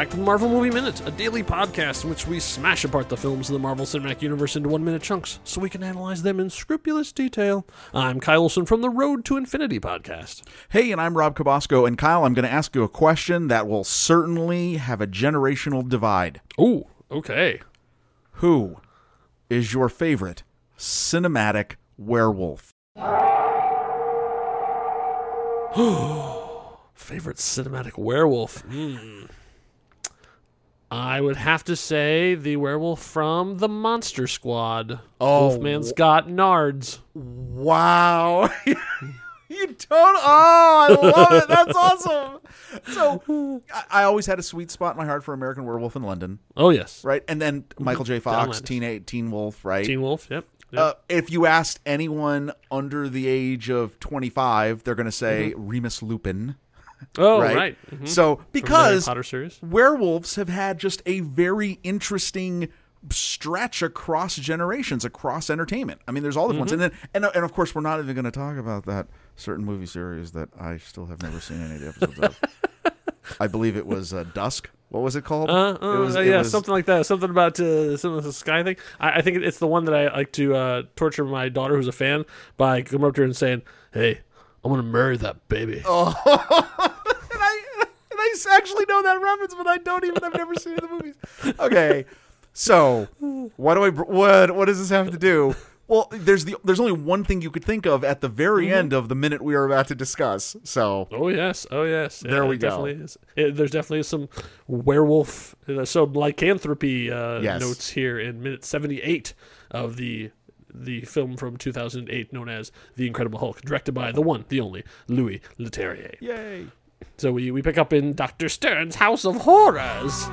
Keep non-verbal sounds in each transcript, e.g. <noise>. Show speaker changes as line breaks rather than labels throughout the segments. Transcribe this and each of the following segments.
back to the Marvel Movie Minute, a daily podcast in which we smash apart the films of the Marvel Cinematic Universe into one minute chunks so we can analyze them in scrupulous detail. I'm Kyle Olson from the Road to Infinity podcast.
Hey, and I'm Rob Cabasco. And Kyle, I'm going to ask you a question that will certainly have a generational divide.
Oh, okay.
Who is your favorite cinematic werewolf? <gasps>
Favorite cinematic werewolf? Hmm. I would have to say the werewolf from the Monster Squad.
Oh.
Wolfman's got nards.
Wow. <laughs> you don't. Oh, I love it. That's awesome. So, I, I always had a sweet spot in my heart for American Werewolf in London,
Oh, yes.
right? And then Michael J. Fox. Teen, Teen Wolf, right?
Teen Wolf, yep. yep.
Uh, if you asked anyone under the age of 25, they're going to say Remus Lupin, <laughs>
oh,
right?
right. Mhm.
So,
From the Harry
because
Potter series.
werewolves have had just a very interesting stretch across generations across entertainment i mean there's all the ones and then and, and of course we're not even going to talk about that certain movie series that i still have never seen any of the episodes of <laughs> i believe it was uh, dusk what was it called
Uh, uh,
it was, it
yeah,
was-
something like that. Something about uh, some of the sky thing. I, I think it's the one that I like to uh, torture my daughter, who's a fan, by coming up to her and saying, "Hey, I'm gonna marry that baby."
and <laughs> I actually know that reference, but I don't even. I've never seen the movies. Okay, so what do I? What what does this have to do? Well, there's the there's only one thing you could think of at the very
Mm-hmm.
end of the minute we are about to discuss. So
Oh yes, oh yes.
There we
it
go.
Definitely is. It, there's definitely some werewolf, uh, some lycanthropy uh,
Yes.
notes here in minute 78 of the the film from 2008 known as The Incredible Hulk, directed by the one, the only Louis Leterrier.
yay!
So we, we pick up in Dr. Stern's House of Horrors.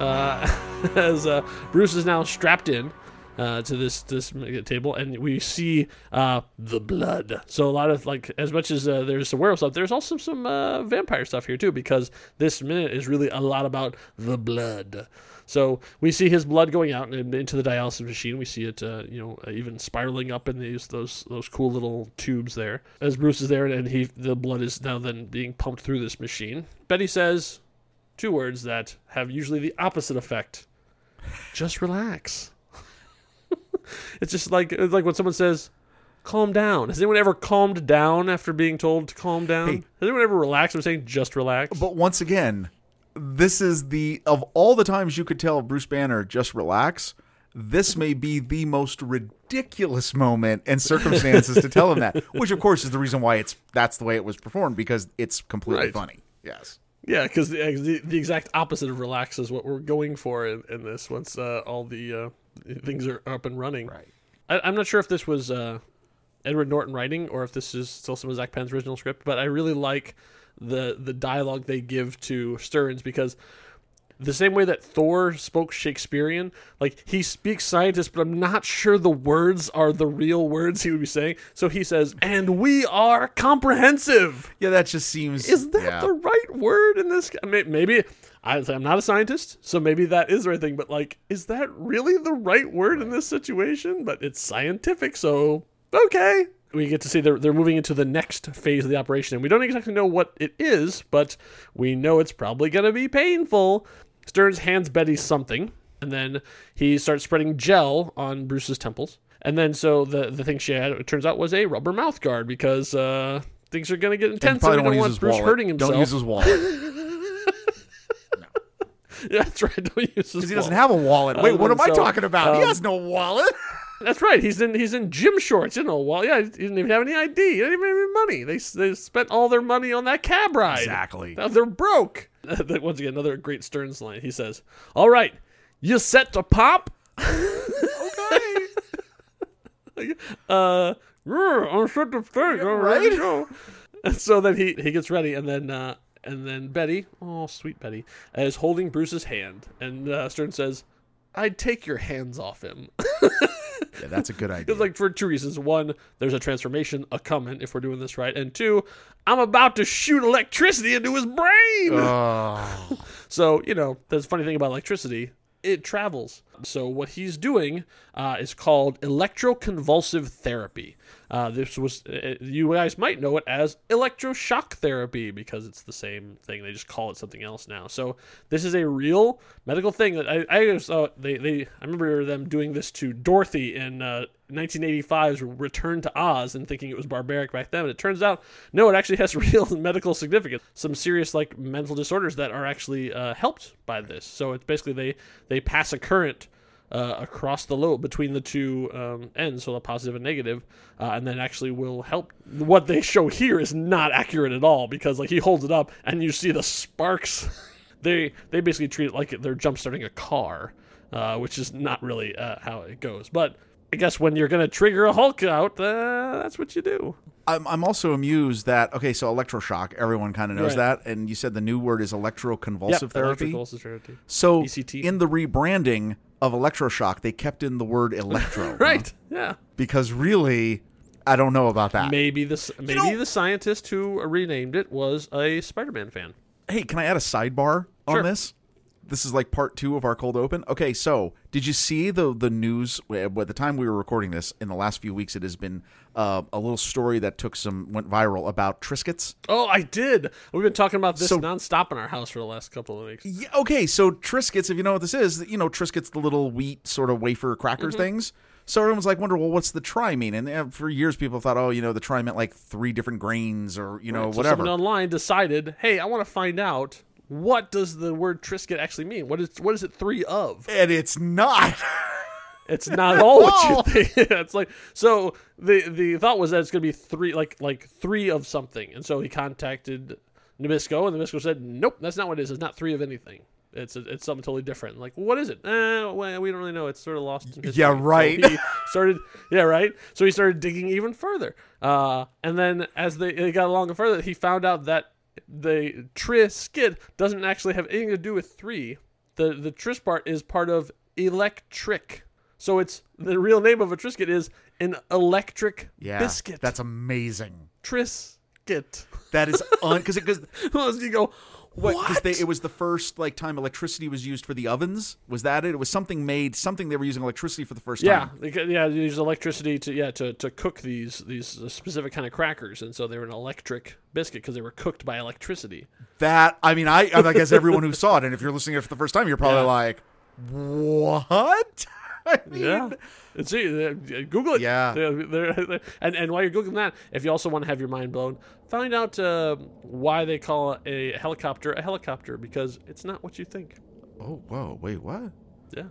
Uh, <laughs> as uh, Bruce is now strapped in uh, to this this table, and we see uh, the blood. So a lot of like, as much as uh, there's some werewolf stuff, there's also some uh, vampire stuff here too, because this minute is really a lot about the blood. So we see his blood going out and into the dialysis machine. We see it, uh, you know, even spiraling up in these those those cool little tubes there. As Bruce is there, and he the blood is now then being pumped through this machine. Betty says two words that have usually the opposite effect. Just relax. <laughs> it's just like it's like when someone says, "Calm down." Has anyone ever calmed down after being told to calm down?
Hey.
Has anyone ever relaxed by saying "just relax"?
But once again, this is the of all the times you could tell Bruce Banner just relax. This may be the most ridiculous moment and circumstances to tell him that, <laughs> which of course is the reason why it's that's the way it was performed because it's completely
Right.
funny. Yes.
Yeah, because the, the the exact opposite of relax is what we're going for in, in this. Once uh, all the uh, things are up and running,
Right.
I, I'm not sure if this was uh, Edward Norton writing or if this is still some of Zak Penn's original script, but I really like the the dialogue they give to Sterns because the same way that Thor spoke Shakespearean, like he speaks scientist, but I'm not sure the words are the real words he would be saying. So he says, "And we are comprehensive."
Yeah, that just seems.
Is that
yeah.
the right word in this? Maybe I, I'm not a scientist, so maybe that is the right thing. But like, is that really the right word in this situation? But it's scientific, so okay. We get to see they're they're moving into the next phase of the operation, and we don't exactly know what it is, but we know it's probably going to be painful. Sterns hands Betty something, and then he starts spreading gel on Bruce's temples. And then so the the thing she had it turns out was a rubber mouth guard because uh, things are going to get
And
intense. and
don't
we
want
don't want Bruce
wallet.
hurting himself.
Don't use his wallet <laughs> <laughs>
Yeah, that's right. Don't use his
because he doesn't have a wallet. Wait, what am I talking about? he
um,
has no wallet. <laughs>
That's right. He's in he's in gym shorts. You know, well, yeah, he didn't even have any ID. He didn't even have any money. They they spent all their money on that cab ride.
Exactly.
Now they're broke. <laughs> Once again, another great Sterns line. He says, "All right, you set to pop."
Okay. <laughs>
uh, "Yeah, I'm set to think. All
right.
Go. And so then he he gets ready, and then uh, and then Betty, oh sweet Betty, is holding Bruce's hand, and uh, Stern says, "I'd take your hands off him." <laughs>
yeah, that's a good <laughs> idea.
It's like for two reasons. One, there's a transformation a coming if we're doing this right, and two, I'm about to shoot electricity into his brain.
oh. <laughs>
So you know, the funny thing about electricity, it travels. So what he's doing uh, is called electroconvulsive therapy. Uh, this was uh, you guys might know it as electroshock therapy because it's the same thing. They just call it something else now. So this is a real medical thing that I I thought they they I remember them doing this to Dorothy in uh, 1985's Return to Oz and thinking it was barbaric back then. And it turns out no, it actually has <laughs> real medical significance. Some serious like mental disorders that are actually uh, helped by this. So it's basically they they pass a current uh, across the lobe between the two um, ends, so the positive and negative, uh, and then actually will help. What they show here is not accurate at all because like he holds it up and you see the sparks. <laughs> they they basically treat it like they're jump starting a car, uh, which is not really uh, how it goes. But I guess when you're gonna trigger a Hulk out, uh, that's what you do.
I'm, I'm also amused that okay, so electroshock, everyone kind of knows
Right.
that, and you said the new word is electroconvulsive
Yep,
therapy.
electroconvulsive therapy.
So
ECT.
in the rebranding of electroshock, they kept in the word electro, <laughs> huh?
Right? Yeah.
Because really, I don't know about that.
Maybe the maybe
know-
the scientist who renamed it was a Spider-Man fan.
Hey, can I add a sidebar on
Sure.
this? This is like part two of our cold open. Okay, so did you see the the news? At the time we were recording this, in the last few weeks, it has been uh, a little story that took some went viral about Triscuits.
Oh, I did. We've been talking about this
So-
nonstop in our house for the last couple of weeks.
Yeah, okay, so Triscuits, if you know what this is, you know Triscuits, the little wheat sort of wafer crackers
Mm-hmm.
things. So everyone's like, wonder, well, what's the try mean? And uh, for years, people thought, oh, you know, the try meant like three different grains or you know
So
whatever.
someone online decided, hey, I want to find out what does the word Triscuit actually mean. What is what is it three of?
and it's not.
It's not at all what you <laughs> think. <laughs> it's like so the the thought was that it's going to be three like like three of something, and so he contacted Nabisco, and Nabisco said, nope, that's not what it is. It's not three of anything. It's it's something totally different. Like, what is it? Eh, well, we don't really know. It's sort of lost. In history.
Yeah,
So
right.
he started, yeah, right. So he started digging even further. Uh, and then as they, they got along further, he found out that the Triscuit doesn't actually have anything to do with three. The the tris part is part of electric. So it's the real name of a Triscuit is an electric
Yeah,
biscuit.
that's amazing.
Triscuit.
That is un because because <laughs>
you go, what?
because it was the first like time electricity was used for the ovens. Was that it? It was something made something they were using electricity for the first
Yeah,
time.
could- yeah, they use electricity to yeah to, to cook these these specific kind of crackers, and so they were an electric biscuit because they were cooked by electricity.
That I mean, I I guess everyone who saw it, and if you're listening to it for the first time, you're probably
Yeah.
like, what? I mean,
Yeah, and see, uh, Google it.
Yeah.
They're- they're- and and while you're googling that, if you also want to have your mind blown, find out uh, why they call a helicopter a helicopter because it's not what you think.
Oh, whoa, wait, what?
Yeah,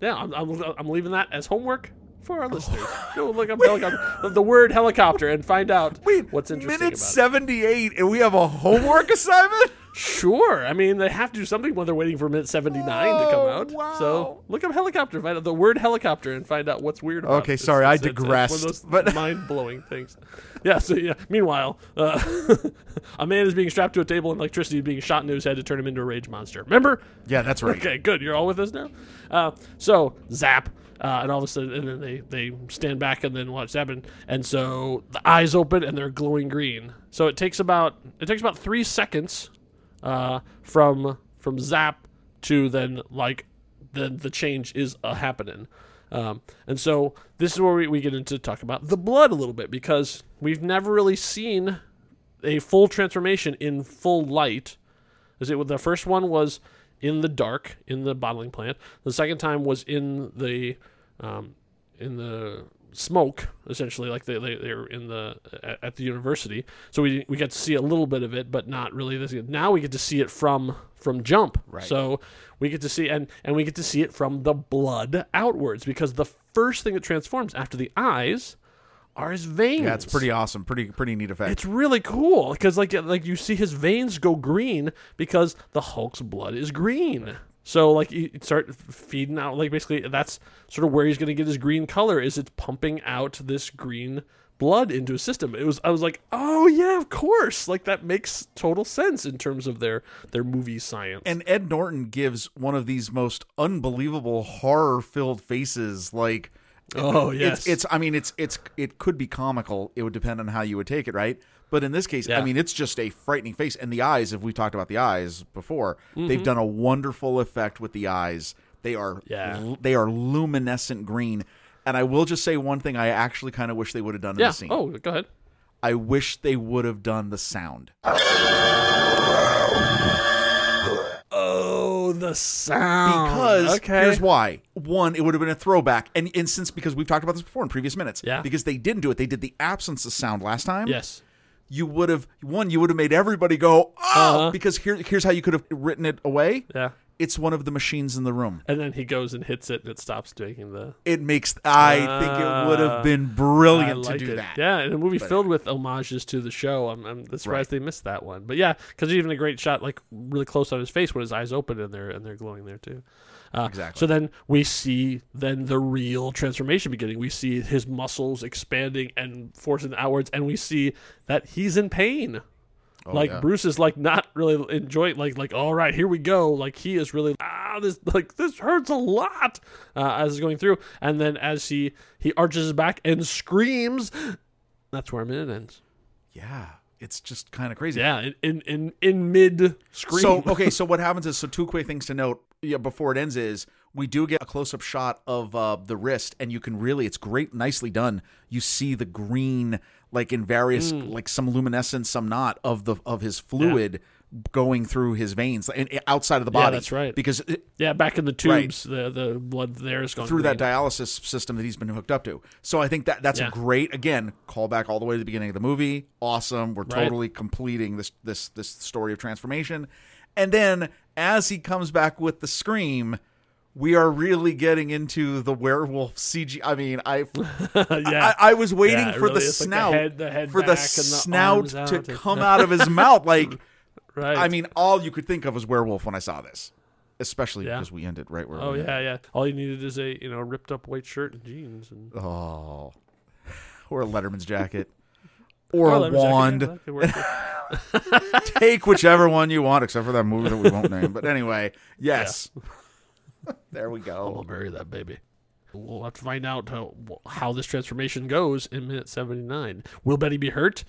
yeah. I'm I'm, I'm leaving that as homework for our <laughs> listeners. Go look up helicopter, the word helicopter, and find out
Wait,
what's interesting
minute
about it.
seventy-eight, and we have a homework assignment. <laughs>
Sure. I mean, they have to do something when they're waiting for minute 79 to come
Oh,
out.
wow.
So look up helicopter, find out the word helicopter, and find out what's weird about
Okay,
it.
sorry, I
it's one of
digressed,
those
but- <laughs>
mind blowing things. Yeah, so yeah. Meanwhile, uh, <laughs> a man is being strapped to a table and electricity is being shot into his head to turn him into a rage monster. Remember?
Yeah, that's right. <laughs>
Okay, good. You're all with us now. Uh, so zap, uh, and all of a sudden, and then they they stand back and then watch happen, and so the eyes open and they're glowing green. So it takes about it takes about three seconds uh, from from zap to then like then the change is uh, happening. Um, and so this is where we, we get into talk about the blood a little bit because we've never really seen a full transformation in full light. Is it the first one was in the dark in the bottling plant. The second time was in the um, in the smoke, essentially, like they they, they were in the at, at the university. So we we got to see a little bit of it, but not really. This now we get to see it from from jump.
Right.
So we get to see and and we get to see it from the blood outwards because the first thing that transforms after the eyes are his veins.
Yeah, it's pretty awesome. Pretty pretty neat effect.
It's really cool because like like you see his veins go green because the Hulk's blood is green. So like you start feeding out like basically that's sort of where he's going to get his green color is it's pumping out this green blood into his system. It was I was like, "Oh yeah, of course." Like that makes total sense in terms of their their movie science.
and Ed Norton gives one of these most unbelievable horror-filled faces. Like,
Oh,
it's-
yes.
it's, I mean, it's it's it could be comical. It would depend on how you would take it, right? But in this case, I mean, it's just a frightening face, and the eyes. If we talked about the eyes before,
Mm-hmm.
they've done a wonderful effect with the eyes. They are
Yeah.
they are luminescent green. And I will just say one thing I actually kind of wish they would have done in the scene.
Oh, go ahead.
I wish they would have done the sound.
Oh, the sound.
Because
okay.
here's why. One, it would have been a throwback. And, and since because we've talked about this before in previous minutes.
Yeah.
Because they didn't do it. They did the absence of sound last time.
yes.
You would have one, you would have made everybody go, oh
Uh-huh.
because here here's how you could have written it away.
Yeah.
It's one of the machines in the room.
And then he goes and hits it, and it stops doing the.
It makes I think it would have been brilliant to do
it.
that.
Yeah, and a movie filled with homages to the show. I'm, I'm surprised they missed that one. But yeah, because even a great shot, like really close on his face when his eyes open and they're and they're glowing there too. Uh,
Exactly.
So then we see then the real transformation beginning. We see his muscles expanding and forcing outwards, and we see that he's in pain. Like
Oh, yeah.
Bruce is like not really enjoying like like all right here we go like he is really ah this like this hurts a lot uh, as he's going through and then as he he arches his back and screams that's where a minute ends
Yeah. It's just kind of crazy.
yeah in in in, in mid scream
So <laughs> okay, so what happens is so two quick things to note yeah, before it ends is we do get a close up shot of uh, the wrist, and you can really it's great, nicely done. You see the green like in various
Mm.
like some luminescence, some not of the of his fluid going through his veins and outside of the
Yeah,
body.
that's right.
Because it,
yeah back in the
Right.
tubes the the blood there is going
through that dialysis system that he's been hooked up to. So I think that that's
Yeah.
a great again call back all the way to the beginning of the movie. Awesome. We're
Right.
totally completing this this this story of transformation. And then as he comes back with the scream, we are really getting into the werewolf CG. I mean, <laughs> I
yeah
I, I was waiting
Yeah,
for the
really is, like the
snout
head- the head
for the
and the
snout to
out
come out of his <laughs> mouth like
right
I mean, all you could think of was werewolf when I saw this. Especially
Yeah.
because we ended right where
oh
we
yeah yeah all you needed is a you know ripped up white shirt and jeans and
Oh, <laughs> or a Letterman's jacket, or a
let me check it.
wand.
Yeah, that could work.
Take whichever one you want, except for that movie that we won't name. But anyway, yes, <laughs> there we go.
We'll bury that baby. We'll have to find out how, how this transformation goes in minute 79. Will Betty be hurt?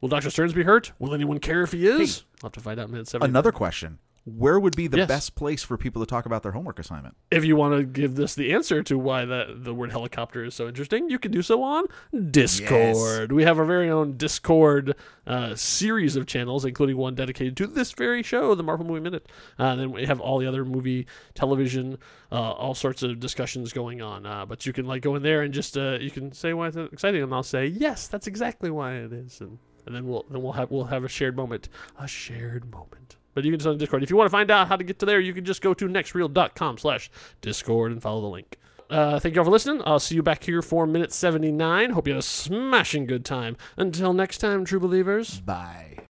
Will Dr. Sterns be hurt? Will anyone care if he is? we'll have to find out in minute 79.
Another question: Where would be the
Yes.
best place for people to talk about their homework assignment?
If you want to give this the answer to why the, the word helicopter is so interesting, you can do so on Discord. We have our very own Discord uh, series of channels, including one dedicated to this very show, the Marvel Movie Minute. Uh, then we have all the other movie, television, uh, all sorts of discussions going on. Uh, but you can like go in there and just uh, you can say why it's exciting, and I'll say yes, that's exactly why it is, and and then we'll then we'll have we'll have a shared moment, a shared moment. But you can just on Discord. If you want to find out how to get to there, you can just go to nextreel.com slash Discord and follow the link. Uh, thank you all for listening. I'll see you back here for minute 79. Hope you had a smashing good time. Until next time, true believers.
Bye.